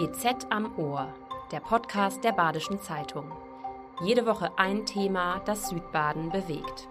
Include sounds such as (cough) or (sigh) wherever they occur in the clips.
BZ am Ohr, der Podcast der Badischen Zeitung. Jede Woche ein Thema, das Südbaden bewegt.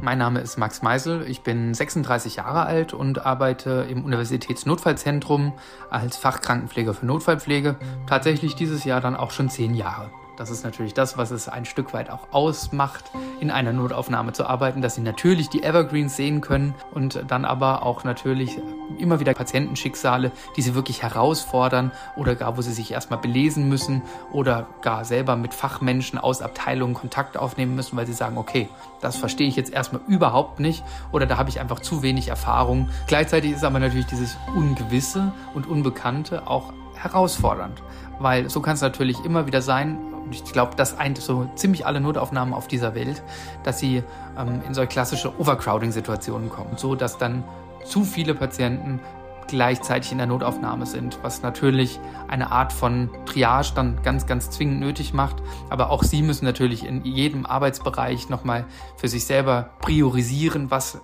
Mein Name ist Max Meisel, ich bin 36 Jahre alt und arbeite im Universitätsnotfallzentrum als Fachkrankenpfleger für Notfallpflege. Tatsächlich dieses Jahr dann auch schon zehn Jahre. Das ist natürlich das, was es ein Stück weit auch ausmacht, in einer Notaufnahme zu arbeiten, dass sie natürlich die Evergreens sehen können und dann aber auch natürlich immer wieder Patientenschicksale, die sie wirklich herausfordern oder gar, wo sie sich erstmal belesen müssen oder gar selber mit Fachmenschen aus Abteilungen Kontakt aufnehmen müssen, weil sie sagen, okay, das verstehe ich jetzt erstmal überhaupt nicht oder da habe ich einfach zu wenig Erfahrung. Gleichzeitig ist aber natürlich dieses Ungewisse und Unbekannte auch herausfordernd, weil so kann es natürlich immer wieder sein, und ich glaube, das eint so ziemlich alle Notaufnahmen auf dieser Welt, dass sie ähm, in solche klassische Overcrowding-Situationen kommen, so dass dann zu viele Patienten gleichzeitig in der Notaufnahme sind, was natürlich eine Art von Triage dann ganz, ganz zwingend nötig macht. Aber auch Sie müssen natürlich in jedem Arbeitsbereich nochmal für sich selber priorisieren, was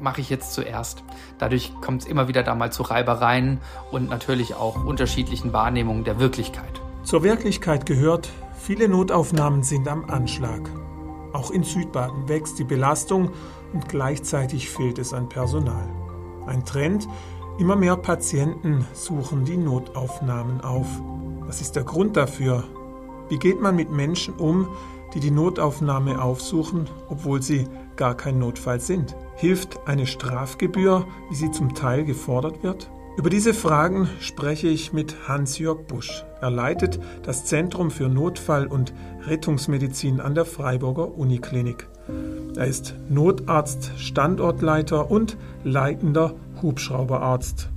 mache ich jetzt zuerst. Dadurch kommt es immer wieder da mal zu Reibereien und natürlich auch unterschiedlichen Wahrnehmungen der Wirklichkeit. Zur Wirklichkeit gehört, viele Notaufnahmen sind am Anschlag. Auch in Südbaden wächst die Belastung und gleichzeitig fehlt es an Personal. Ein Trend, immer mehr Patienten suchen die Notaufnahmen auf. Was ist der Grund dafür? Wie geht man mit Menschen um, die die Notaufnahme aufsuchen, obwohl sie gar kein Notfall sind? Hilft eine Strafgebühr, wie sie zum Teil gefordert wird? Über diese Fragen spreche ich mit Hans-Jörg Busch. Er leitet das Zentrum für Notfall- und Rettungsmedizin an der Freiburger Uniklinik. Er ist Notarzt, Standortleiter und leitender Hubschrauberarzt.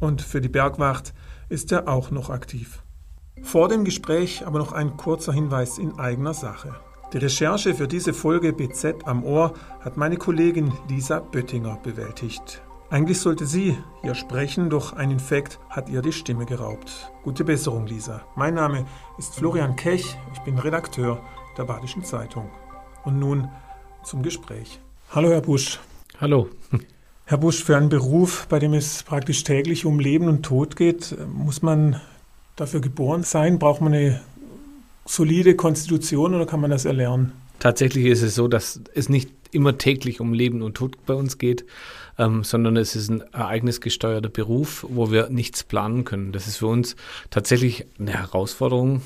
Und für die Bergwacht ist er auch noch aktiv. Vor dem Gespräch aber noch ein kurzer Hinweis in eigener Sache. Die Recherche für diese Folge BZ am Ohr hat meine Kollegin Lisa Böttinger bewältigt. Eigentlich sollte sie hier sprechen, doch ein Infekt hat ihr die Stimme geraubt. Gute Besserung, Lisa. Mein Name ist Florian Kech, ich bin Redakteur der Badischen Zeitung. Und nun zum Gespräch. Hallo, Herr Busch. Hallo. (laughs) Herr Busch, für einen Beruf, bei dem es praktisch täglich um Leben und Tod geht, muss man dafür geboren sein? Braucht man eine solide Konstitution oder kann man das erlernen? Tatsächlich ist es so, dass es nicht immer täglich um Leben und Tod bei uns geht, ähm, sondern es ist ein ereignisgesteuerter Beruf, wo wir nichts planen können. Das ist für uns tatsächlich eine Herausforderung,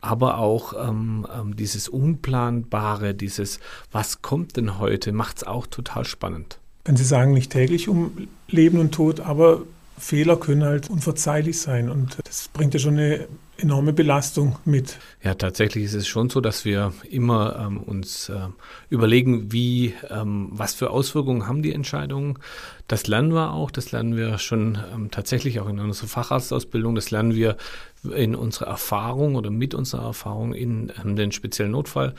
aber auch ähm, ähm, dieses Unplanbare, dieses Was kommt denn heute, macht es auch total spannend. Wenn Sie sagen, nicht täglich um Leben und Tod, aber Fehler können halt unverzeihlich sein und das bringt ja schon eine enorme Belastung mit. Ja, tatsächlich ist es schon so, dass wir immer ähm, uns äh, überlegen, wie, ähm, was für Auswirkungen haben die Entscheidungen. Das lernen wir auch, das lernen wir schon ähm, tatsächlich auch in unserer Facharztausbildung, das lernen wir in unserer Erfahrung oder mit unserer Erfahrung in ähm, den speziellen Notfall.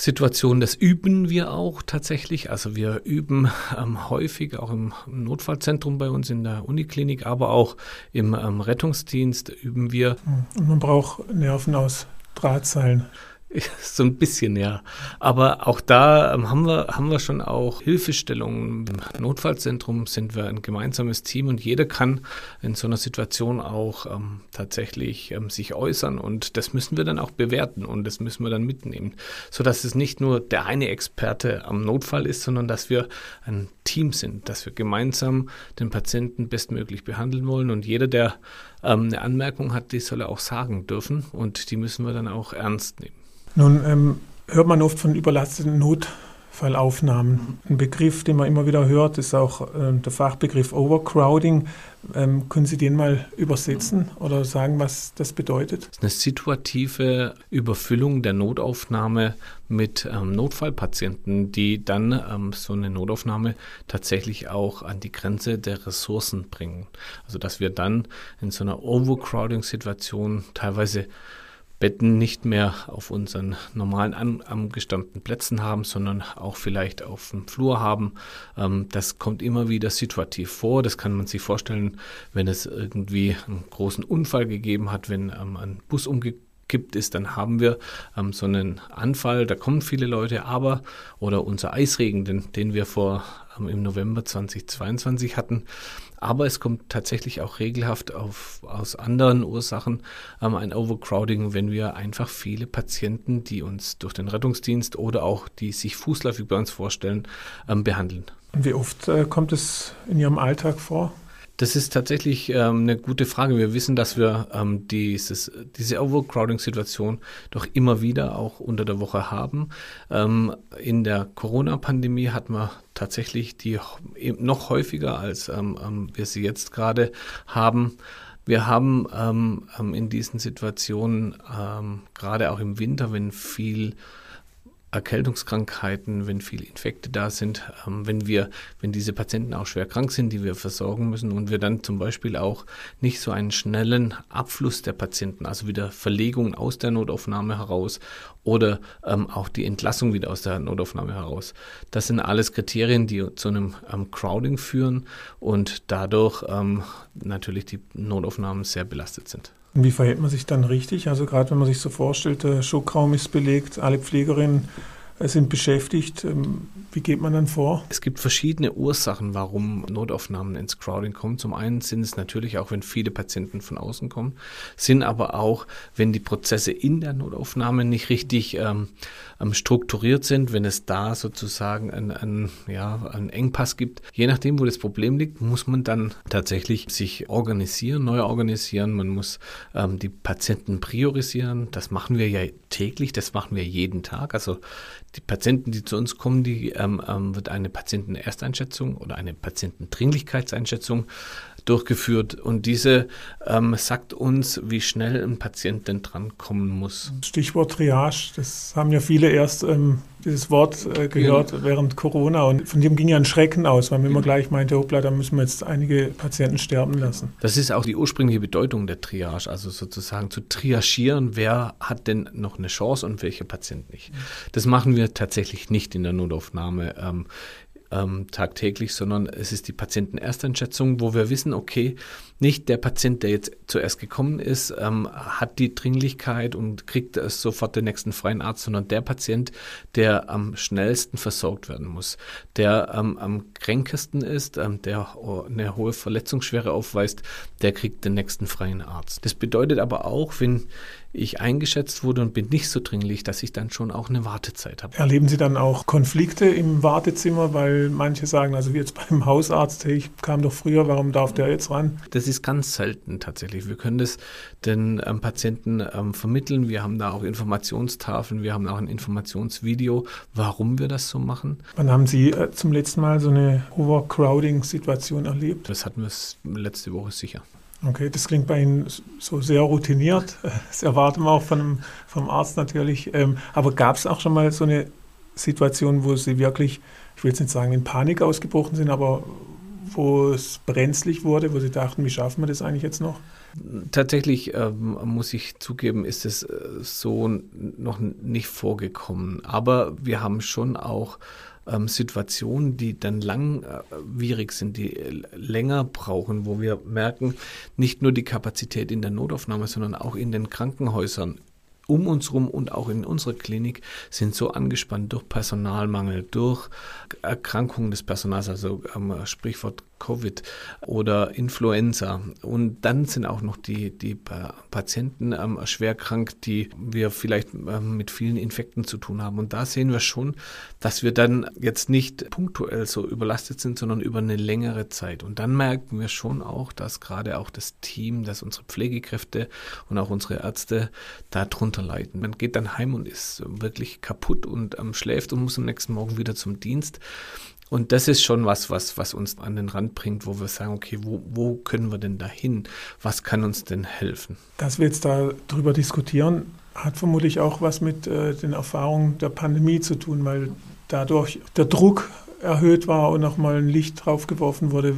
Situation, das üben wir auch tatsächlich. Also wir üben ähm, häufig auch im Notfallzentrum bei uns in der Uniklinik, aber auch im ähm, Rettungsdienst üben wir. Und man braucht Nerven aus Drahtseilen. (laughs) So ein bisschen, ja. Aber auch da ähm, haben, wir, haben wir schon auch Hilfestellungen. Im Notfallzentrum sind wir ein gemeinsames Team und jeder kann in so einer Situation auch ähm, tatsächlich ähm, sich äußern und das müssen wir dann auch bewerten und das müssen wir dann mitnehmen, sodass es nicht nur der eine Experte am Notfall ist, sondern dass wir ein Team sind, dass wir gemeinsam den Patienten bestmöglich behandeln wollen und jeder, der ähm, eine Anmerkung hat, die soll er auch sagen dürfen und die müssen wir dann auch ernst nehmen. Nun ähm, hört man oft von überlasteten Notfallaufnahmen. Ein Begriff, den man immer wieder hört, ist auch äh, der Fachbegriff Overcrowding. Ähm, können Sie den mal übersetzen oder sagen, was das bedeutet? Das ist eine situative Überfüllung der Notaufnahme mit ähm, Notfallpatienten, die dann ähm, so eine Notaufnahme tatsächlich auch an die Grenze der Ressourcen bringen. Also dass wir dann in so einer Overcrowding-Situation teilweise Betten nicht mehr auf unseren normalen an, angestammten Plätzen haben, sondern auch vielleicht auf dem Flur haben. Ähm, das kommt immer wieder situativ vor. Das kann man sich vorstellen, wenn es irgendwie einen großen Unfall gegeben hat, wenn ähm, ein Bus umgekehrt kippt ist, dann haben wir ähm, so einen Anfall, da kommen viele Leute, aber, oder unser Eisregen, den, den wir vor im November 2022 hatten, aber es kommt tatsächlich auch regelhaft auf, aus anderen Ursachen ähm, ein Overcrowding, wenn wir einfach viele Patienten, die uns durch den Rettungsdienst oder auch die sich fußläufig bei uns vorstellen, ähm, behandeln. Wie oft äh, kommt es in Ihrem Alltag vor? Das ist tatsächlich ähm, eine gute Frage. Wir wissen, dass wir ähm, dieses, diese Overcrowding-Situation doch immer wieder auch unter der Woche haben. Ähm, in der Corona-Pandemie hatten wir tatsächlich die noch häufiger, als ähm, ähm, wir sie jetzt gerade haben. Wir haben ähm, in diesen Situationen, gerade auch im Winter, wenn viel Erkältungskrankheiten, wenn viele Infekte da sind, ähm, wenn wir, wenn diese Patienten auch schwer krank sind, die wir versorgen müssen und wir dann zum Beispiel auch nicht so einen schnellen Abfluss der Patienten, also wieder Verlegung aus der Notaufnahme heraus oder ähm, auch die Entlassung wieder aus der Notaufnahme heraus. Das sind alles Kriterien, die zu einem ähm, Crowding führen und dadurch ähm, natürlich die Notaufnahmen sehr belastet sind. Und wie verhält man sich dann richtig? Also gerade wenn man sich so vorstellt, der Schuckraum ist belegt, alle Pflegerinnen sind beschäftigt. Ähm, wie geht man dann vor? Es gibt verschiedene Ursachen, warum Notaufnahmen ins Crowding kommen. Zum einen sind es natürlich auch, wenn viele Patienten von außen kommen, sind aber auch, wenn die Prozesse in der Notaufnahme nicht richtig ähm, ähm strukturiert sind, wenn es da sozusagen einen, einen, ja, einen Engpass gibt. Je nachdem, wo das Problem liegt, muss man dann tatsächlich sich organisieren, neu organisieren. Man muss ähm, die Patienten priorisieren. Das machen wir ja täglich, das machen wir jeden Tag. Also die Patienten, die zu uns kommen, die ähm, ähm, wird eine Patientenersteinschätzung oder eine Patientendringlichkeitseinschätzung durchgeführt und diese ähm, sagt uns, wie schnell ein Patient denn drankommen muss. Stichwort Triage, das haben ja viele erst ähm, dieses Wort äh, gehört ja. während Corona und von dem ging ja ein Schrecken aus, weil man immer gleich meinte, hoppla, da müssen wir jetzt einige Patienten sterben lassen. Das ist auch die ursprüngliche Bedeutung der Triage, also sozusagen zu triagieren, wer hat denn noch eine Chance und welcher Patient nicht. Das machen wir tatsächlich nicht in der Notaufnahme. Ähm, ähm, tagtäglich, sondern es ist die Patientenersteinschätzung, wo wir wissen, okay, nicht der Patient, der jetzt zuerst gekommen ist, ähm, hat die Dringlichkeit und kriegt es sofort den nächsten freien Arzt, sondern der Patient, der am schnellsten versorgt werden muss, der ähm, am kränkesten ist, ähm, der eine hohe Verletzungsschwere aufweist, der kriegt den nächsten freien Arzt. Das bedeutet aber auch, wenn ich eingeschätzt wurde und bin nicht so dringlich, dass ich dann schon auch eine Wartezeit habe. Erleben Sie dann auch Konflikte im Wartezimmer, weil manche sagen, also wie jetzt beim (laughs) Hausarzt, hey, ich kam doch früher, warum darf der jetzt ran? Das ist ganz selten tatsächlich. Wir können das den ähm, Patienten ähm, vermitteln. Wir haben da auch Informationstafeln, wir haben auch ein Informationsvideo, warum wir das so machen. Wann haben Sie äh, zum letzten Mal so eine Overcrowding-Situation erlebt? Das hatten wir letzte Woche sicher. Okay, das klingt bei Ihnen so sehr routiniert. (laughs) Das erwarten wir auch von, vom Arzt natürlich. Ähm, aber gab es auch schon mal so eine Situation, wo Sie wirklich, ich will jetzt nicht sagen, in Panik ausgebrochen sind, aber wo es brenzlig wurde, wo Sie dachten, wie schaffen wir das eigentlich jetzt noch? Tatsächlich ähm, muss ich zugeben, ist es äh, so noch nicht vorgekommen. Aber wir haben schon auch ähm, Situationen, die dann langwierig sind, die länger brauchen, wo wir merken, nicht nur die Kapazität in der Notaufnahme, sondern auch in den Krankenhäusern um uns herum und auch in unserer Klinik sind so angespannt durch Personalmangel, durch Erkrankungen des Personals, also ähm, Sprichwort Covid oder Influenza. Und dann sind auch noch die, die Patienten ähm, schwer krank, die wir vielleicht ähm, mit vielen Infekten zu tun haben. Und da sehen wir schon, dass wir dann jetzt nicht punktuell so überlastet sind, sondern über eine längere Zeit. Und dann merken wir schon auch, dass gerade auch das Team, dass unsere Pflegekräfte und auch unsere Ärzte darunter leiden. Man geht dann heim und ist wirklich kaputt und ähm, schläft und muss am nächsten Morgen wieder zum Dienst. Und das ist schon was, was, was uns an den Rand bringt, wo wir sagen, okay, wo, wo können wir denn da hin? Was kann uns denn helfen? Dass wir jetzt darüber diskutieren, hat vermutlich auch was mit äh, den Erfahrungen der Pandemie zu tun, weil dadurch der Druck erhöht war und nochmal ein Licht drauf geworfen wurde,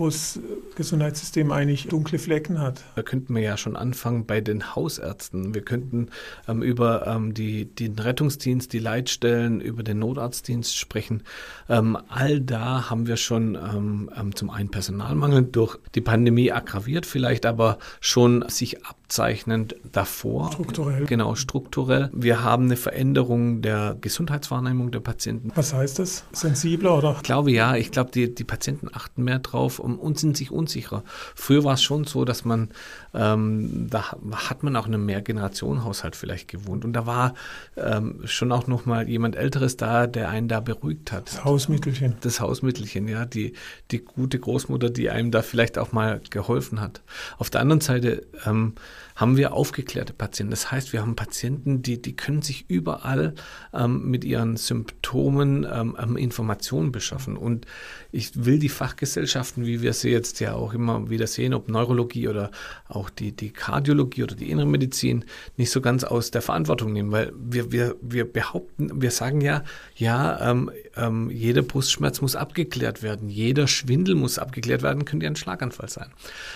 wo das Gesundheitssystem eigentlich dunkle Flecken hat. Da könnten wir ja schon anfangen bei den Hausärzten. Wir könnten ähm, über ähm, die, den Rettungsdienst, die Leitstellen, über den Notarztdienst sprechen. Ähm, all da haben wir schon ähm, ähm, zum einen Personalmangel durch die Pandemie aggraviert, vielleicht aber schon sich ab abzeichnend davor. Strukturell. Genau, strukturell. Wir haben eine Veränderung der Gesundheitswahrnehmung der Patienten. Was heißt das? Sensibler oder? Ich glaube ja, ich glaube, die, die Patienten achten mehr drauf und, sind sich unsicherer. Früher war es schon so, dass man, ähm, da hat man auch in einem Mehrgenerationenhaushalt vielleicht gewohnt und da war ähm, schon auch noch mal jemand Älteres da, der einen da beruhigt hat. Das Hausmittelchen. Das Hausmittelchen, ja, die, die gute Großmutter, die einem da vielleicht auch mal geholfen hat. Auf der anderen Seite ähm, haben wir aufgeklärte Patienten. Das heißt, wir haben Patienten, die, die können sich überall ähm, mit ihren Symptomen ähm, ähm, Informationen beschaffen. Und ich will die Fachgesellschaften, wie wir sie jetzt ja auch immer wieder sehen, ob Neurologie oder auch die, die Kardiologie oder die innere Medizin, nicht so ganz aus der Verantwortung nehmen, weil wir, wir, wir behaupten, wir sagen ja, ja, ähm, ähm, jeder Brustschmerz muss abgeklärt werden, jeder Schwindel muss abgeklärt werden, könnte ja ein Schlaganfall sein.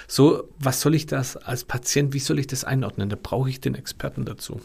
So, was soll ich das als Patient, wie soll ich das einordnen. Da brauche ich den Experten dazu.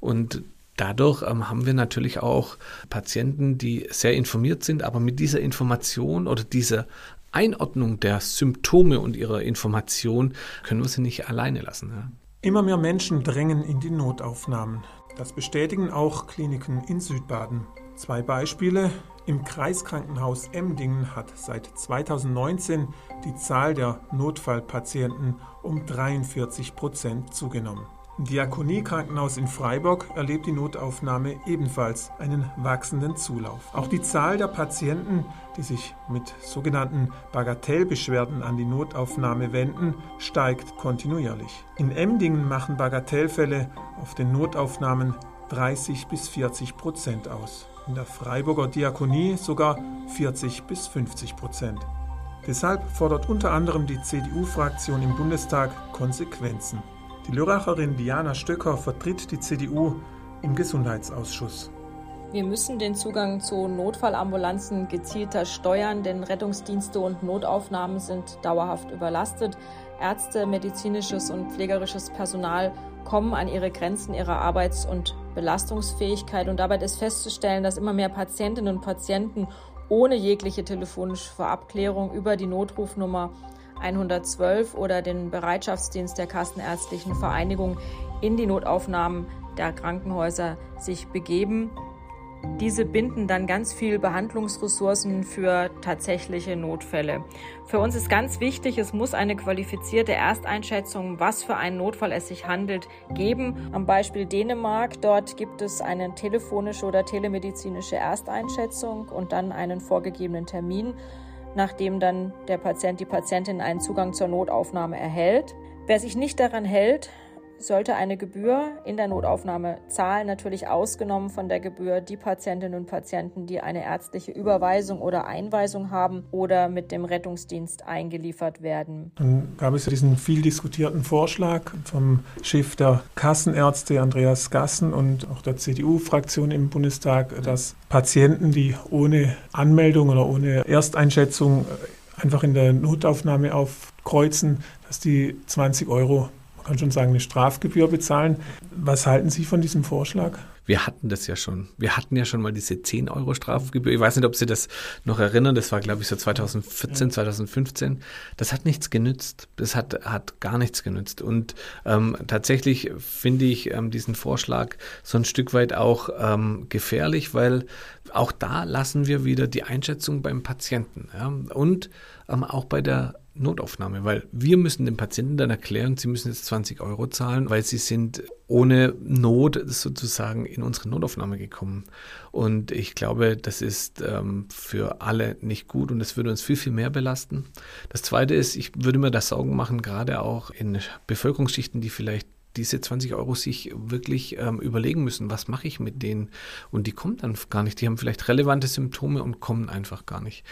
Und dadurch ähm, haben wir natürlich auch Patienten, die sehr informiert sind, aber mit dieser Information oder dieser Einordnung der Symptome und ihrer Information können wir sie nicht alleine lassen. Ja. Immer mehr Menschen drängen in die Notaufnahmen. Das bestätigen auch Kliniken in Südbaden. Zwei Beispiele. Im Kreiskrankenhaus Emdingen hat seit 2019 die Zahl der Notfallpatienten um 43 Prozent zugenommen. Im Diakoniekrankenhaus in Freiburg erlebt die Notaufnahme ebenfalls einen wachsenden Zulauf. Auch die Zahl der Patienten, die sich mit sogenannten Bagatellbeschwerden an die Notaufnahme wenden, steigt kontinuierlich. In Emdingen machen Bagatellfälle auf den Notaufnahmen 30 bis 40 Prozent aus in der Freiburger Diakonie sogar 40 bis 50 Prozent. Deshalb fordert unter anderem die CDU-Fraktion im Bundestag Konsequenzen. Die Lörracherin Diana Stöcker vertritt die CDU im Gesundheitsausschuss. Wir müssen den Zugang zu Notfallambulanzen gezielter steuern, denn Rettungsdienste und Notaufnahmen sind dauerhaft überlastet. Ärzte, medizinisches und pflegerisches Personal kommen an ihre Grenzen ihrer Arbeits- und Belastungsfähigkeit. Und dabei ist festzustellen, dass immer mehr Patientinnen und Patienten ohne jegliche telefonische Vorabklärung über die Notrufnummer 112 oder den Bereitschaftsdienst der Kassenärztlichen Vereinigung in die Notaufnahmen der Krankenhäuser sich begeben. Diese binden dann ganz viel Behandlungsressourcen für tatsächliche Notfälle. Für uns ist ganz wichtig, es muss eine qualifizierte Ersteinschätzung, was für einen Notfall es sich handelt, geben. Am Beispiel Dänemark, dort gibt es eine telefonische oder telemedizinische Ersteinschätzung und dann einen vorgegebenen Termin, nachdem dann der Patient, die Patientin einen Zugang zur Notaufnahme erhält. Wer sich nicht daran hält, sollte eine Gebühr in der Notaufnahme zahlen, natürlich ausgenommen von der Gebühr die Patientinnen und Patienten, die eine ärztliche Überweisung oder Einweisung haben oder mit dem Rettungsdienst eingeliefert werden. Dann gab es diesen viel diskutierten Vorschlag vom Chef der Kassenärzte Andreas Gassen und auch der CDU-Fraktion im Bundestag, dass Patienten, die ohne Anmeldung oder ohne Ersteinschätzung einfach in der Notaufnahme aufkreuzen, dass die 20 Euro kann schon sagen, eine Strafgebühr bezahlen. Was halten Sie von diesem Vorschlag? Wir hatten das ja schon. Wir hatten ja schon mal diese 10 Euro Strafgebühr. Ich weiß nicht, ob Sie das noch erinnern. Das war, glaube ich, so 2014, 2015. Das hat nichts genützt. Das hat, hat gar nichts genützt. Und ähm, tatsächlich finde ich ähm, diesen Vorschlag so ein Stück weit auch ähm, gefährlich, weil auch da lassen wir wieder die Einschätzung beim Patienten. Ja? Und ähm, auch bei der Notaufnahme, weil wir müssen den Patienten dann erklären, sie müssen jetzt 20 Euro zahlen, weil sie sind ohne Not sozusagen in unsere Notaufnahme gekommen. Und ich glaube, das ist ähm, für alle nicht gut und das würde uns viel, viel mehr belasten. Das Zweite ist, ich würde mir das Sorgen machen, gerade auch in Bevölkerungsschichten, die vielleicht diese 20 Euro sich wirklich ähm, überlegen müssen, was mache ich mit denen? Und die kommen dann gar nicht. Die haben vielleicht relevante Symptome und kommen einfach gar nicht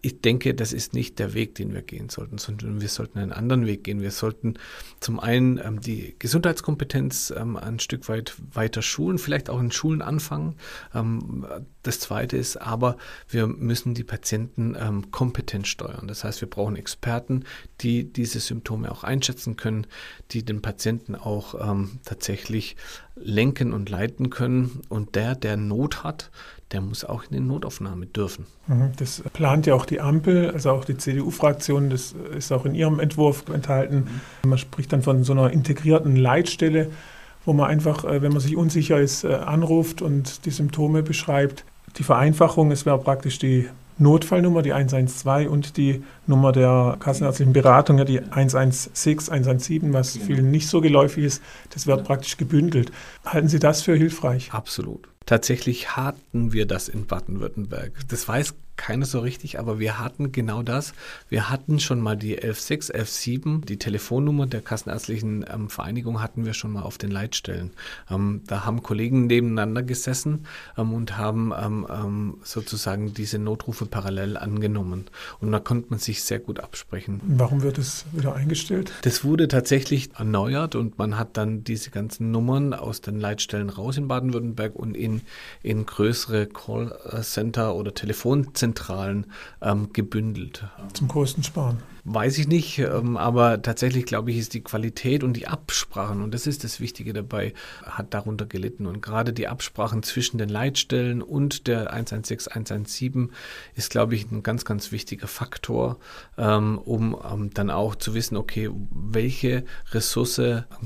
ich denke, das ist nicht der Weg, den wir gehen sollten, sondern wir sollten einen anderen Weg gehen. Wir sollten zum einen ähm, die Gesundheitskompetenz ähm, ein Stück weit weiter schulen, vielleicht auch in Schulen anfangen. Ähm, das Zweite ist aber, wir müssen die Patienten ähm, kompetent steuern. Das heißt, wir brauchen Experten, die diese Symptome auch einschätzen können, die den Patienten auch ähm, tatsächlich lenken und leiten können. Und der, der Not hat, der muss auch in die Notaufnahme dürfen. Mhm, das plant ja auch die Ampel, also auch die CDU-Fraktion, das ist auch in ihrem Entwurf enthalten. Man spricht dann von so einer integrierten Leitstelle, wo man einfach, äh, wenn man sich unsicher ist, äh, anruft und die Symptome beschreibt. Die Vereinfachung, es wäre praktisch die Notfallnummer, die 112 und die Nummer der kassenärztlichen Beratung, ja die 116, 117, was genau. vielen nicht so geläufig ist, das wird praktisch gebündelt. Halten Sie das für hilfreich? Absolut. Tatsächlich hatten wir das in Baden-Württemberg. Das weiß keiner so richtig, aber wir hatten genau das. Wir hatten schon mal die 116, 117, die Telefonnummer der Kassenärztlichen ähm, Vereinigung hatten wir schon mal auf den Leitstellen. Ähm, da haben Kollegen nebeneinander gesessen ähm, und haben ähm, ähm, sozusagen diese Notrufe parallel angenommen. Und da konnte man sich sehr gut absprechen. Warum wird es wieder eingestellt? Das wurde tatsächlich erneuert und man hat dann diese ganzen Nummern aus den Leitstellen raus in Baden-Württemberg und in, in größere Callcenter oder Telefonzentren Zentralen ähm, gebündelt. Zum Kostensparen. Weiß ich nicht, ähm, aber tatsächlich glaube ich, ist die Qualität und die Absprachen, und das ist das Wichtige dabei, hat darunter gelitten. Und gerade die Absprachen zwischen den Leitstellen und der 116, 117 ist, glaube ich, ein ganz, ganz wichtiger Faktor, ähm, um ähm, dann auch zu wissen, okay, welche Ressource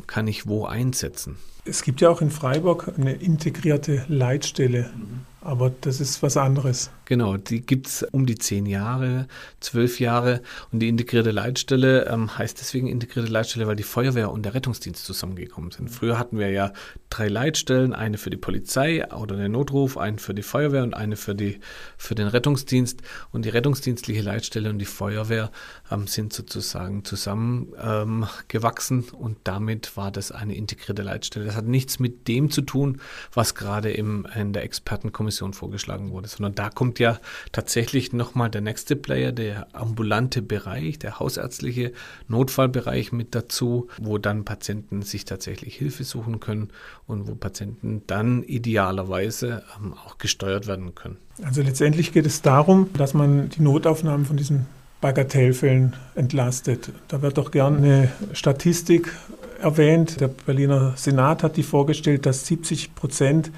kann ich wo einsetzen. Es gibt ja auch in Freiburg eine integrierte Leitstelle. Mhm. Aber das ist was anderes. Genau, die gibt es um die zehn Jahre, zwölf Jahre. Und die integrierte Leitstelle ähm, heißt deswegen integrierte Leitstelle, weil die Feuerwehr und der Rettungsdienst zusammengekommen sind. Früher hatten wir ja drei Leitstellen, eine für die Polizei oder den Notruf, eine für die Feuerwehr und eine für, die, für den Rettungsdienst. Und die rettungsdienstliche Leitstelle und die Feuerwehr ähm, sind sozusagen zusammengewachsen ähm, und damit war das eine integrierte Leitstelle. Das hat nichts mit dem zu tun, was gerade im, in der Expertenkommission Kommission vorgeschlagen wurde, sondern da kommt ja tatsächlich nochmal der nächste Player, der ambulante Bereich, der hausärztliche Notfallbereich mit dazu, wo dann Patienten sich tatsächlich Hilfe suchen können und wo Patienten dann idealerweise ähm, auch gesteuert werden können. Also letztendlich geht es darum, dass man die Notaufnahmen von diesen Bagatellfällen entlastet. Da wird doch gerne eine Statistik erwähnt. Der Berliner Senat hat die vorgestellt, dass 70 Prozent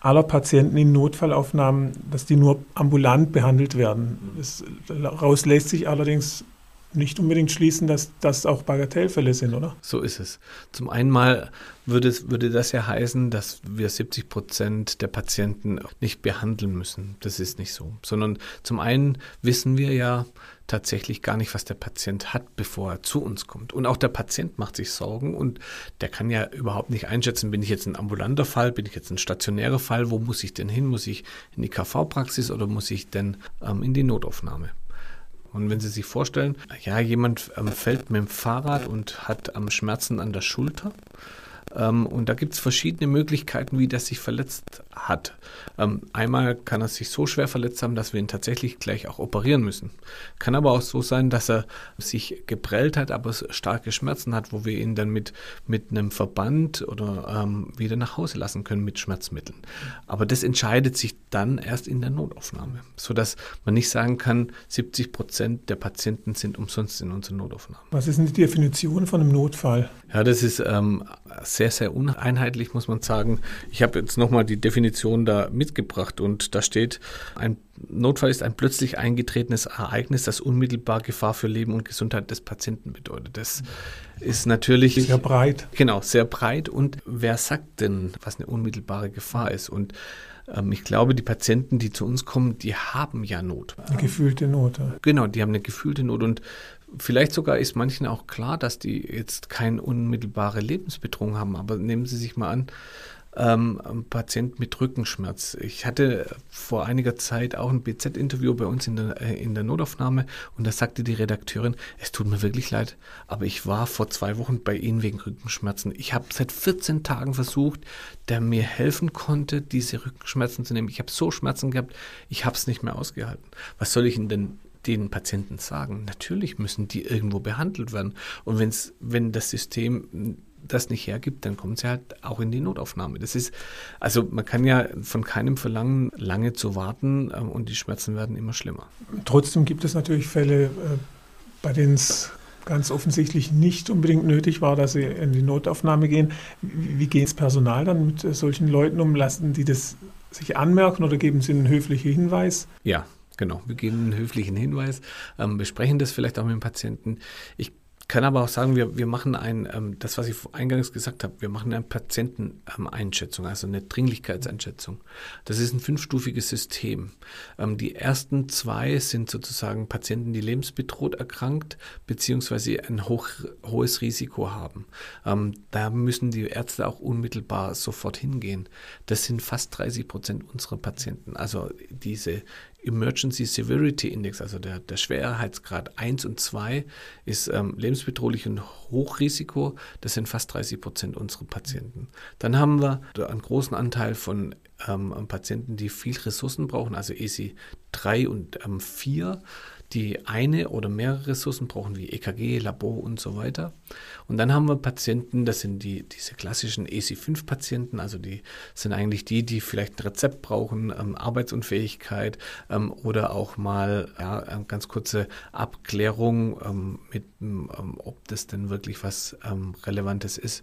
aller Patienten in Notfallaufnahmen, dass die nur ambulant behandelt werden. daraus lässt sich allerdings nicht unbedingt schließen, dass das auch Bagatellfälle sind, oder? So ist es. Zum einen mal würde, würde das ja heißen, dass wir 70 Prozent der Patienten nicht behandeln müssen. Das ist nicht so. Sondern zum einen wissen wir ja, tatsächlich gar nicht, was der Patient hat, bevor er zu uns kommt. Und auch der Patient macht sich Sorgen und der kann ja überhaupt nicht einschätzen, bin ich jetzt ein ambulanter Fall, bin ich jetzt ein stationärer Fall, wo muss ich denn hin? Muss ich in die KV-Praxis oder muss ich denn ähm, in die Notaufnahme? Und wenn Sie sich vorstellen, ja, jemand ähm, fällt mit dem Fahrrad und hat ähm, Schmerzen an der Schulter, ähm, und da gibt es verschiedene Möglichkeiten, wie das sich verletzt hat. Ähm, einmal kann er sich so schwer verletzt haben, dass wir ihn tatsächlich gleich auch operieren müssen. Kann aber auch so sein, dass er sich geprellt hat, aber starke Schmerzen hat, wo wir ihn dann mit, mit einem Verband oder ähm, wieder nach Hause lassen können mit Schmerzmitteln. Aber das entscheidet sich dann erst in der Notaufnahme, sodass man nicht sagen kann, 70 Prozent der Patienten sind umsonst in unserer Notaufnahme. Was ist denn die Definition von einem Notfall? Ja, das ist ähm, sehr, sehr uneinheitlich, muss man sagen. Ich habe jetzt nochmal die Definition da mitgebracht und da steht, ein Notfall ist ein plötzlich eingetretenes Ereignis, das unmittelbar Gefahr für Leben und Gesundheit des Patienten bedeutet. Das ist natürlich sehr breit. Genau, sehr breit. Und wer sagt denn, was eine unmittelbare Gefahr ist? Und ähm, ich glaube, die Patienten, die zu uns kommen, die haben ja Not. Eine gefühlte Not. Ja. Genau, die haben eine gefühlte Not und Vielleicht sogar ist manchen auch klar, dass die jetzt keine unmittelbare Lebensbedrohung haben, aber nehmen Sie sich mal an, ähm, ein Patient mit Rückenschmerz. Ich hatte vor einiger Zeit auch ein BZ-Interview bei uns in der, äh, in der Notaufnahme und da sagte die Redakteurin, es tut mir wirklich leid, aber ich war vor zwei Wochen bei Ihnen wegen Rückenschmerzen. Ich habe seit 14 Tagen versucht, der mir helfen konnte, diese Rückenschmerzen zu nehmen. Ich habe so Schmerzen gehabt, ich habe es nicht mehr ausgehalten. Was soll ich Ihnen denn den Patienten sagen. Natürlich müssen die irgendwo behandelt werden. Und wenn's, wenn das System das nicht hergibt, dann kommen sie halt auch in die Notaufnahme. Das ist, also man kann ja von keinem verlangen, lange zu warten äh, und die Schmerzen werden immer schlimmer. Trotzdem gibt es natürlich Fälle, äh, bei denen es ganz offensichtlich nicht unbedingt nötig war, dass sie in die Notaufnahme gehen. Wie, wie geht das Personal dann mit solchen Leuten um? Lassen die das sich anmerken oder geben Sie einen höflichen Hinweis? Ja, genau. Wir geben einen höflichen Hinweis, ähm, besprechen das vielleicht auch mit dem Patienten. Ich kann aber auch sagen, wir, wir machen ein, ähm, das, was ich eingangs gesagt habe, wir machen eine Patienteneinschätzung, also eine Dringlichkeitseinschätzung. Das ist ein fünfstufiges System. Ähm, die ersten zwei sind sozusagen Patienten, die lebensbedroht erkrankt, beziehungsweise ein hoch, hohes Risiko haben. Ähm, da müssen die Ärzte auch unmittelbar sofort hingehen. Das sind fast 30 Prozent unserer Patienten. Also diese Emergency Severity Index, also der, der Schwerheitsgrad 1 und 2, ist ähm, lebensbedrohlich und Hochrisiko. Das sind fast 30 Prozent unserer Patienten. Dann haben wir einen großen Anteil von ähm, Patienten, die viel Ressourcen brauchen, also ESI 3 und ähm, 4 die eine oder mehrere Ressourcen brauchen, wie EKG, Labor und so weiter. Und dann haben wir Patienten, das sind die, diese klassischen EC5-Patienten, also die sind eigentlich die, die vielleicht ein Rezept brauchen, ähm, Arbeitsunfähigkeit ähm, oder auch mal ja, ganz kurze Abklärung ähm, mit, ähm, ob das denn wirklich was ähm, Relevantes ist.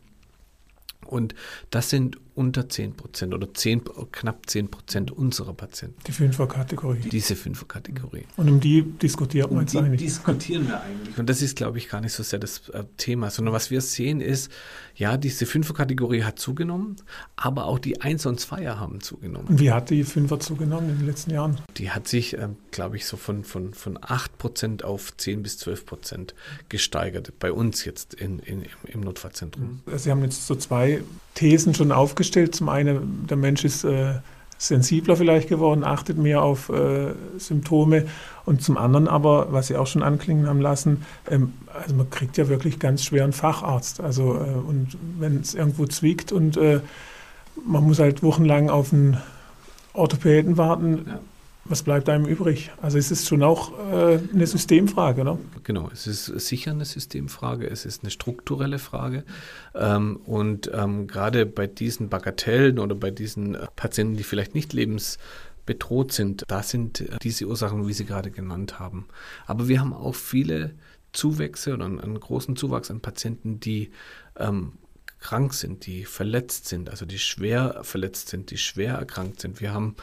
Und das sind unter 10 Prozent oder 10, knapp 10 Prozent unserer Patienten. Die Fünferkategorie. Diese Fünferkategorie. Und um die diskutiert man um jetzt die eigentlich. diskutieren wir eigentlich. Und das ist, glaube ich, gar nicht so sehr das äh, Thema, sondern was wir sehen ist, ja, diese Fünferkategorie hat zugenommen, aber auch die Eins- und Zweier haben zugenommen. Und wie hat die Fünfer zugenommen in den letzten Jahren? Die hat sich, äh, glaube ich, so von, von, von 8 Prozent auf 10 bis 12 Prozent gesteigert, bei uns jetzt in, in, im Notfallzentrum. Sie haben jetzt so zwei Thesen schon aufgestellt. Zum einen, der Mensch ist äh, sensibler vielleicht geworden, achtet mehr auf äh, Symptome. Und zum anderen aber, was Sie auch schon anklingen haben lassen, ähm, also man kriegt ja wirklich ganz schwer einen Facharzt. Also, äh, und wenn es irgendwo zwickt und äh, man muss halt wochenlang auf einen Orthopäden warten, ja was bleibt einem übrig? Also es ist schon auch äh, eine Systemfrage, ne? Genau, es ist sicher eine Systemfrage, es ist eine strukturelle Frage. Ähm, und ähm, gerade bei diesen Bagatellen oder bei diesen äh, Patienten, die vielleicht nicht lebensbedroht sind, da sind äh, diese Ursachen, wie Sie gerade genannt haben. Aber wir haben auch viele Zuwächse oder einen, einen großen Zuwachs an Patienten, die ähm, krank sind, die verletzt sind, also die schwer verletzt sind, die schwer erkrankt sind. Wir haben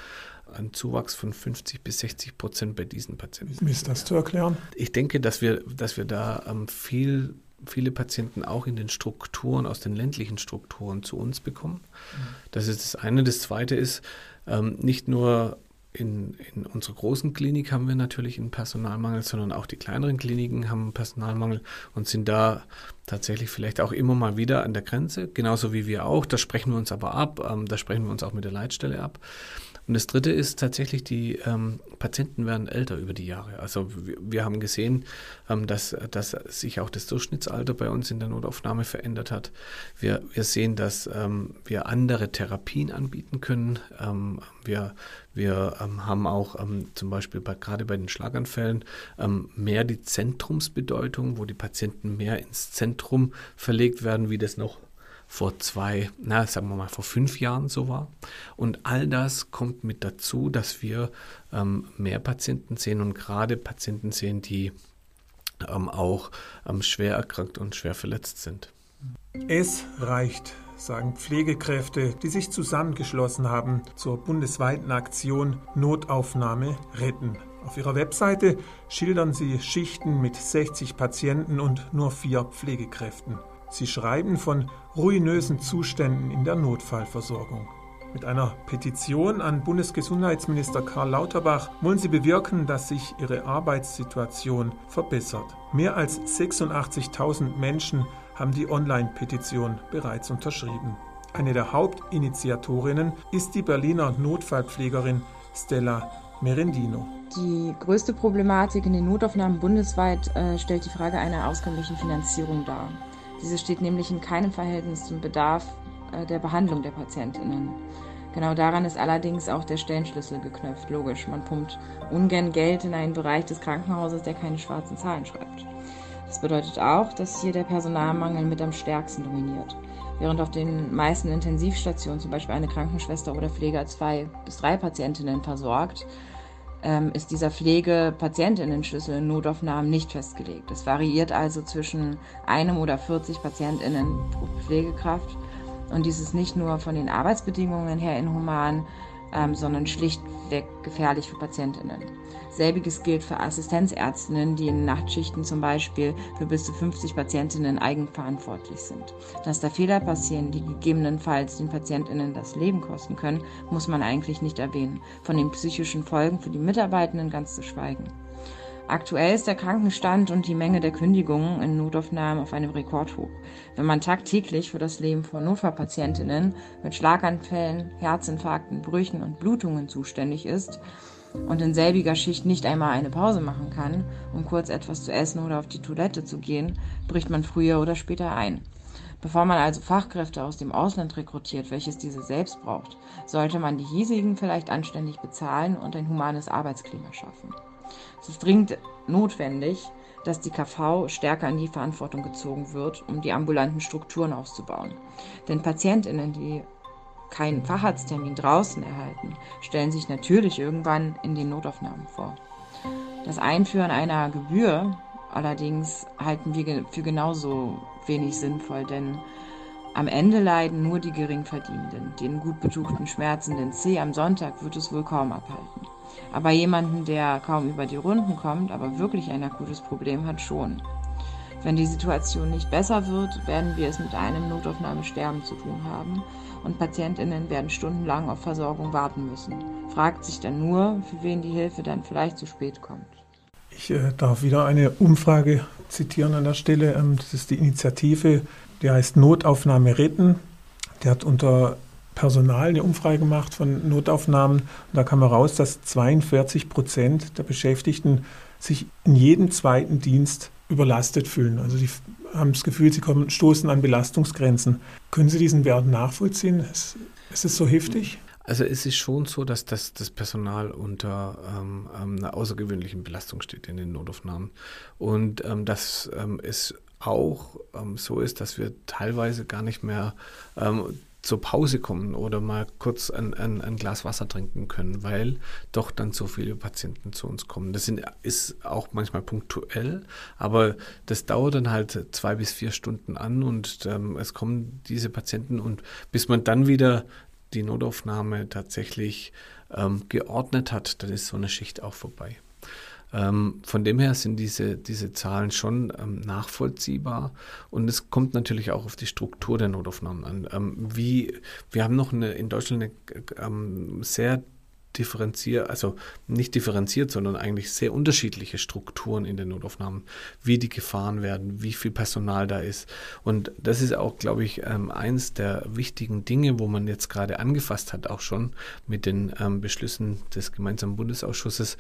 einen Zuwachs von 50 bis 60 Prozent bei diesen Patienten. Wie ist das zu erklären? Ich denke, dass wir, dass wir da ähm, viel, viele Patienten auch in den Strukturen, aus den ländlichen Strukturen zu uns bekommen. Mhm. Das ist das eine. Das zweite ist, ähm, nicht nur in, in unserer großen Klinik haben wir natürlich einen Personalmangel, sondern auch die kleineren Kliniken haben einen Personalmangel und sind da tatsächlich vielleicht auch immer mal wieder an der Grenze, genauso wie wir auch. Da sprechen wir uns aber ab, ähm, da sprechen wir uns auch mit der Leitstelle ab. Und das Dritte ist tatsächlich, die ähm, Patienten werden älter über die Jahre. Also wir, wir haben gesehen, ähm, dass, dass sich auch das Durchschnittsalter bei uns in der Notaufnahme verändert hat. Wir, wir sehen, dass ähm, wir andere Therapien anbieten können. Ähm, wir wir ähm, haben auch ähm, zum Beispiel bei, gerade bei den Schlaganfällen mehr die Zentrumsbedeutung, wo die Patienten mehr ins Zentrum verlegt werden, wie das noch vor zwei, na, sagen wir mal, vor fünf Jahren so war. Und all das kommt mit dazu, dass wir ähm, mehr Patienten sehen und gerade Patienten sehen, die ähm, auch ähm, schwer erkrankt und schwer verletzt sind. Es reicht, sagen Pflegekräfte, die sich zusammengeschlossen haben zur bundesweiten Aktion Notaufnahme retten. Auf ihrer Webseite schildern sie Schichten mit 60 Patienten und nur vier Pflegekräften. Sie schreiben von ruinösen Zuständen in der Notfallversorgung. Mit einer Petition an Bundesgesundheitsminister Karl Lauterbach wollen sie bewirken, dass sich ihre Arbeitssituation verbessert. Mehr als 86.000 Menschen haben die Online-Petition bereits unterschrieben. Eine der Hauptinitiatorinnen ist die Berliner Notfallpflegerin Stella Merendino. Die größte Problematik in den Notaufnahmen bundesweit äh, stellt die Frage einer auskömmlichen Finanzierung dar. Diese steht nämlich in keinem Verhältnis zum Bedarf äh, der Behandlung der Patientinnen. Genau daran ist allerdings auch der Stellenschlüssel geknöpft. Logisch, man pumpt ungern Geld in einen Bereich des Krankenhauses, der keine schwarzen Zahlen schreibt. Das bedeutet auch, dass hier der Personalmangel mit am stärksten dominiert. Während auf den meisten Intensivstationen zum Beispiel eine Krankenschwester oder Pfleger zwei bis drei Patientinnen versorgt, ähm, ist dieser Pflegepatientinnenschlüssel in Notaufnahmen nicht festgelegt. Es variiert also zwischen einem oder 40 Patientinnen pro Pflegekraft. Und dies ist nicht nur von den Arbeitsbedingungen her inhuman, ähm, sondern schlichtweg gefährlich für Patientinnen. Selbiges gilt für Assistenzärztinnen, die in Nachtschichten zum Beispiel für bis zu 50 Patientinnen eigenverantwortlich sind. Dass da Fehler passieren, die gegebenenfalls den Patientinnen das Leben kosten können, muss man eigentlich nicht erwähnen. Von den psychischen Folgen für die Mitarbeitenden ganz zu schweigen. Aktuell ist der Krankenstand und die Menge der Kündigungen in Notaufnahmen auf einem Rekordhoch. Wenn man tagtäglich für das Leben von Notfallpatientinnen mit Schlaganfällen, Herzinfarkten, Brüchen und Blutungen zuständig ist und in selbiger Schicht nicht einmal eine Pause machen kann, um kurz etwas zu essen oder auf die Toilette zu gehen, bricht man früher oder später ein. Bevor man also Fachkräfte aus dem Ausland rekrutiert, welches diese selbst braucht, sollte man die hiesigen vielleicht anständig bezahlen und ein humanes Arbeitsklima schaffen. Es ist dringend notwendig, dass die KV stärker in die Verantwortung gezogen wird, um die ambulanten Strukturen auszubauen. Denn Patientinnen, die keinen Facharzttermin draußen erhalten, stellen sich natürlich irgendwann in den Notaufnahmen vor. Das Einführen einer Gebühr allerdings halten wir für genauso wenig sinnvoll, denn am Ende leiden nur die Geringverdienenden. Den gut betuchten schmerzenden C am Sonntag wird es wohl kaum abhalten. Aber jemanden, der kaum über die Runden kommt, aber wirklich ein akutes Problem hat, schon. Wenn die Situation nicht besser wird, werden wir es mit einem Notaufnahmesterben zu tun haben und Patientinnen werden stundenlang auf Versorgung warten müssen. Fragt sich dann nur, für wen die Hilfe dann vielleicht zu spät kommt. Ich äh, darf wieder eine Umfrage zitieren an der Stelle. Ähm, das ist die Initiative, die heißt Notaufnahme retten. Die hat unter Personal eine Umfrage gemacht von Notaufnahmen. Und da kam heraus, dass 42 Prozent der Beschäftigten sich in jedem zweiten Dienst überlastet fühlen. Also sie haben das Gefühl, sie kommen, stoßen an Belastungsgrenzen. Können Sie diesen Wert nachvollziehen? Ist, ist es so heftig? Also es ist schon so, dass das, das Personal unter ähm, ähm einer außergewöhnlichen Belastung steht in den Notaufnahmen. Und ähm, dass ähm, es auch ähm, so ist, dass wir teilweise gar nicht mehr ähm, zur Pause kommen oder mal kurz ein, ein, ein, Glas Wasser trinken können, weil doch dann so viele Patienten zu uns kommen. Das sind, ist auch manchmal punktuell, aber das dauert dann halt zwei bis vier Stunden an und ähm, es kommen diese Patienten und bis man dann wieder die Notaufnahme tatsächlich ähm, geordnet hat, dann ist so eine Schicht auch vorbei. Ähm, von dem her sind diese, diese Zahlen schon ähm, nachvollziehbar und es kommt natürlich auch auf die Struktur der Notaufnahmen an. Ähm, wie, wir haben noch eine, in Deutschland eine ähm, sehr differenziert, also nicht differenziert, sondern eigentlich sehr unterschiedliche Strukturen in den Notaufnahmen, wie die gefahren werden, wie viel Personal da ist. Und das ist auch, glaube ich, ähm, eins der wichtigen Dinge, wo man jetzt gerade angefasst hat, auch schon mit den ähm, Beschlüssen des gemeinsamen Bundesausschusses,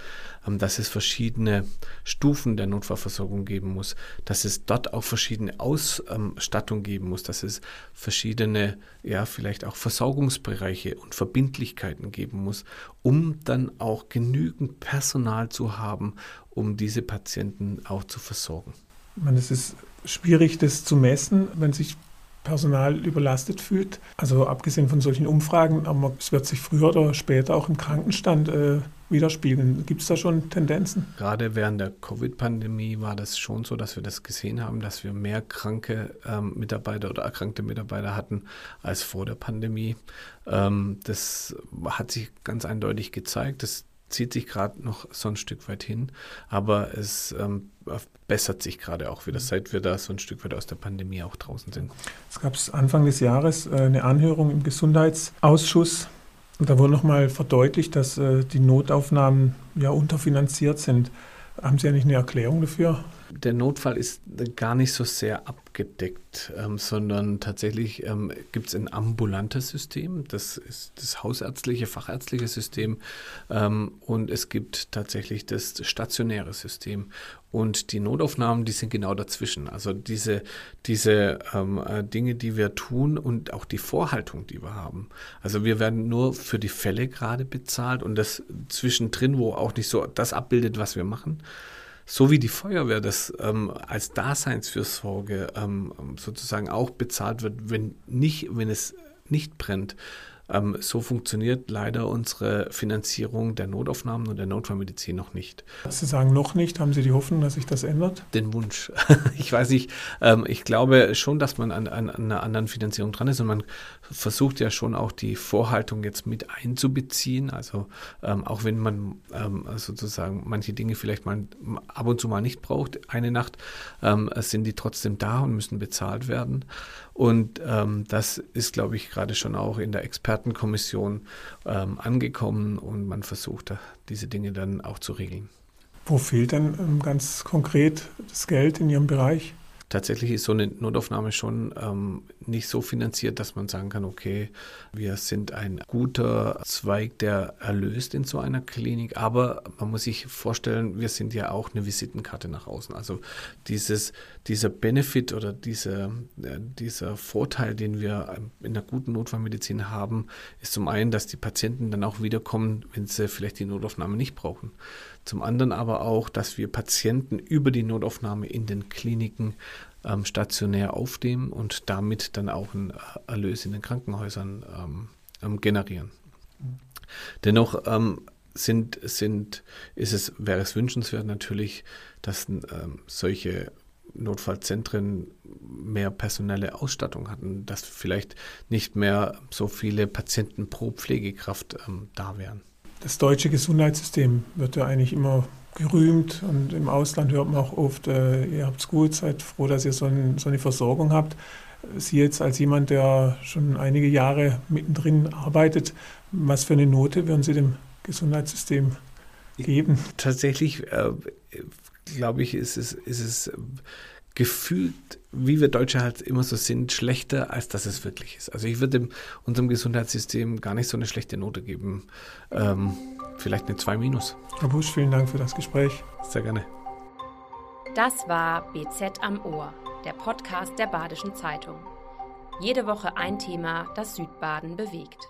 ähm, dass es verschiedene Stufen der Notfallversorgung geben muss, dass es dort auch verschiedene Ausstattung geben muss, dass es verschiedene, ja, vielleicht auch Versorgungsbereiche und Verbindlichkeiten geben muss, um dann auch genügend Personal zu haben, um diese Patienten auch zu versorgen. Ich meine, es ist schwierig, das zu messen, wenn sich Personal überlastet fühlt. Also abgesehen von solchen Umfragen, aber es wird sich früher oder später auch im Krankenstand äh, widerspiegeln. Gibt es da schon Tendenzen? Gerade während der Covid-Pandemie war das schon so, dass wir das gesehen haben, dass wir mehr kranke ähm, Mitarbeiter oder erkrankte Mitarbeiter hatten als vor der Pandemie. Ähm, das hat sich ganz eindeutig gezeigt. Das zieht sich gerade noch so ein Stück weit hin, aber es ähm, bessert sich gerade auch wieder, seit wir da so ein Stück weit aus der Pandemie auch draußen sind. Es gab Anfang des Jahres äh, eine Anhörung im Gesundheitsausschuss und da wurde nochmal verdeutlicht, dass äh, die Notaufnahmen ja unterfinanziert sind. Haben Sie eigentlich eine Erklärung dafür? Der Notfall ist gar nicht so sehr abgedeckt, ähm, sondern tatsächlich ähm, gibt es ein ambulantes System, das ist das hausärztliche, fachärztliche System ähm, und es gibt tatsächlich das stationäre System. Und die Notaufnahmen, die sind genau dazwischen. Also diese, diese ähm, äh, Dinge, die wir tun und auch die Vorhaltung, die wir haben. Also wir werden nur für die Fälle gerade bezahlt und das zwischendrin, wo auch nicht so das abbildet, was wir machen so wie die Feuerwehr das ähm, als Daseinsfürsorge ähm, sozusagen auch bezahlt wird, wenn nicht, wenn es nicht brennt, ähm, so funktioniert leider unsere Finanzierung der Notaufnahmen und der Notfallmedizin noch nicht. Sie sagen noch nicht, haben Sie die Hoffnung, dass sich das ändert? Den Wunsch. (laughs) ich weiß nicht, ähm, ich glaube schon, dass man an, an, an, einer anderen Finanzierung dran ist und man versucht ja schon auch die Vorhaltung jetzt mit einzubeziehen. Also ähm, auch wenn man ähm, sozusagen manche Dinge vielleicht mal ab und zu mal nicht braucht, eine Nacht, ähm, sind die trotzdem da und müssen bezahlt werden. Und ähm, das ist, glaube ich, gerade schon auch in der Expertenkommission ähm, angekommen und man versucht, diese Dinge dann auch zu regeln. Wo fehlt denn ähm, ganz konkret das Geld in Ihrem Bereich? Tatsächlich ist so eine Notaufnahme schon ähm, nicht so finanziert, dass man sagen kann, okay, wir sind ein guter Zweig, der erlöst in so einer Klinik, aber man muss sich vorstellen, wir sind ja auch eine Visitenkarte nach außen. Also dieses, dieser Benefit oder diese, äh, dieser Vorteil, den wir in einer guten Notfallmedizin haben, ist zum einen, dass die Patienten dann auch wiederkommen, wenn sie vielleicht die Notaufnahme nicht brauchen. Zum anderen aber auch, dass wir Patienten über die Notaufnahme in den Kliniken ähm, stationär aufnehmen und damit dann auch einen Erlös in den Krankenhäusern ähm, ähm generieren. Dennoch ähm, sind, sind, ist es, wäre es wünschenswert natürlich, dass ähm, solche Notfallzentren mehr personelle Ausstattung hatten, dass vielleicht nicht mehr so viele Patienten pro Pflegekraft ähm, da wären. Das deutsche Gesundheitssystem wird ja eigentlich immer gerühmt und im Ausland hört man auch oft, äh, ihr habt's gut, seid froh, dass ihr so, ein, so, eine Versorgung habt. Sie jetzt als jemand, der schon einige Jahre mittendrin arbeitet, was für eine Note würden Sie dem Gesundheitssystem geben? Tatsächlich, äh, glaube ich, ist es, ist es gefühlt, wie wir Deutsche halt immer so sind, schlechter, als dass es wirklich ist. Also ich würde unserem Gesundheitssystem gar nicht so eine schlechte Note geben. Ähm, vielleicht eine 2 minus. Herr Busch, vielen Dank für das Gespräch. Sehr gerne. Das war BZ am Ohr, der Podcast der Badischen Zeitung. Jede Woche ein Thema, das Südbaden bewegt.